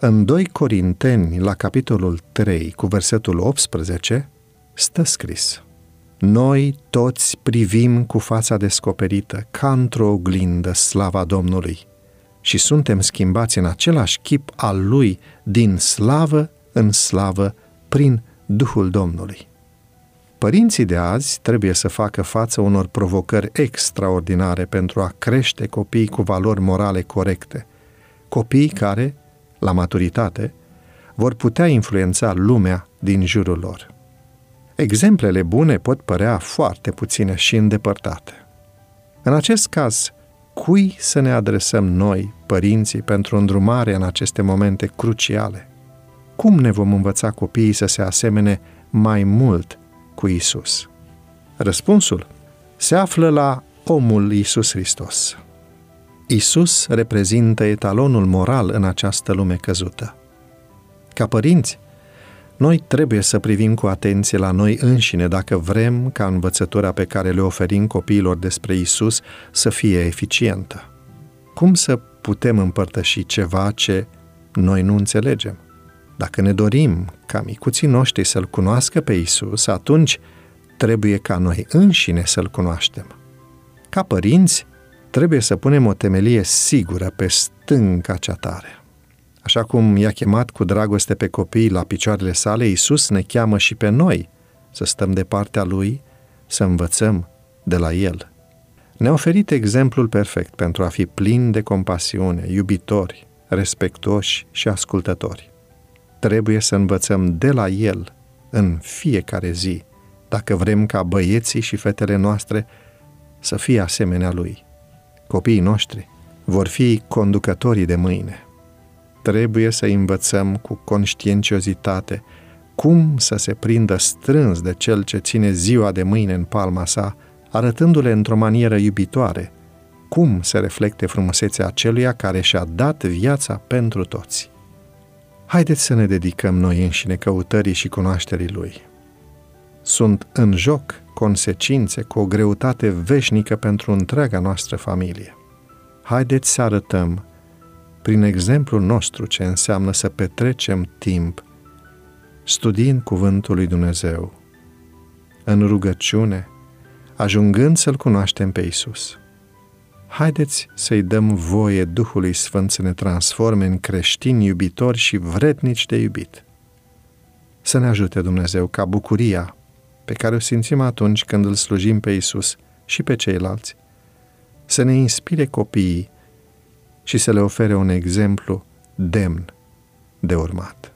În 2 Corinteni, la capitolul 3, cu versetul 18, stă scris Noi toți privim cu fața descoperită, ca într-o oglindă, slava Domnului, și suntem schimbați în același chip al Lui, din slavă în slavă, prin Duhul Domnului. Părinții de azi trebuie să facă față unor provocări extraordinare pentru a crește copiii cu valori morale corecte, copii care, la maturitate, vor putea influența lumea din jurul lor. Exemplele bune pot părea foarte puține și îndepărtate. În acest caz, cui să ne adresăm noi, părinții, pentru îndrumare în aceste momente cruciale? Cum ne vom învăța copiii să se asemene mai mult cu Isus? Răspunsul se află la omul Isus Hristos. Isus reprezintă etalonul moral în această lume căzută. Ca părinți, noi trebuie să privim cu atenție la noi înșine dacă vrem ca învățătura pe care le oferim copiilor despre Isus să fie eficientă. Cum să putem împărtăși ceva ce noi nu înțelegem? Dacă ne dorim ca micuții noștri să-L cunoască pe Isus, atunci trebuie ca noi înșine să-L cunoaștem. Ca părinți, trebuie să punem o temelie sigură pe stânca cea tare. Așa cum i-a chemat cu dragoste pe copii la picioarele sale, Iisus ne cheamă și pe noi să stăm de partea Lui, să învățăm de la El. Ne-a oferit exemplul perfect pentru a fi plini de compasiune, iubitori, respectoși și ascultători. Trebuie să învățăm de la El în fiecare zi, dacă vrem ca băieții și fetele noastre să fie asemenea Lui. Copiii noștri vor fi conducătorii de mâine. Trebuie să învățăm cu conștientiozitate cum să se prindă strâns de cel ce ține ziua de mâine în palma sa, arătându-le într-o manieră iubitoare cum se reflecte frumusețea aceluia care și-a dat viața pentru toți. Haideți să ne dedicăm noi înșine căutării și cunoașterii Lui. Sunt în joc consecințe cu o greutate veșnică pentru întreaga noastră familie. Haideți să arătăm prin exemplul nostru ce înseamnă să petrecem timp studiind Cuvântul lui Dumnezeu, în rugăciune, ajungând să-L cunoaștem pe Isus. Haideți să-i dăm voie Duhului Sfânt să ne transforme în creștini iubitori și vretnici de iubit. Să ne ajute Dumnezeu ca bucuria pe care o simțim atunci când îl slujim pe Isus și pe ceilalți, să ne inspire copiii și să le ofere un exemplu demn de urmat.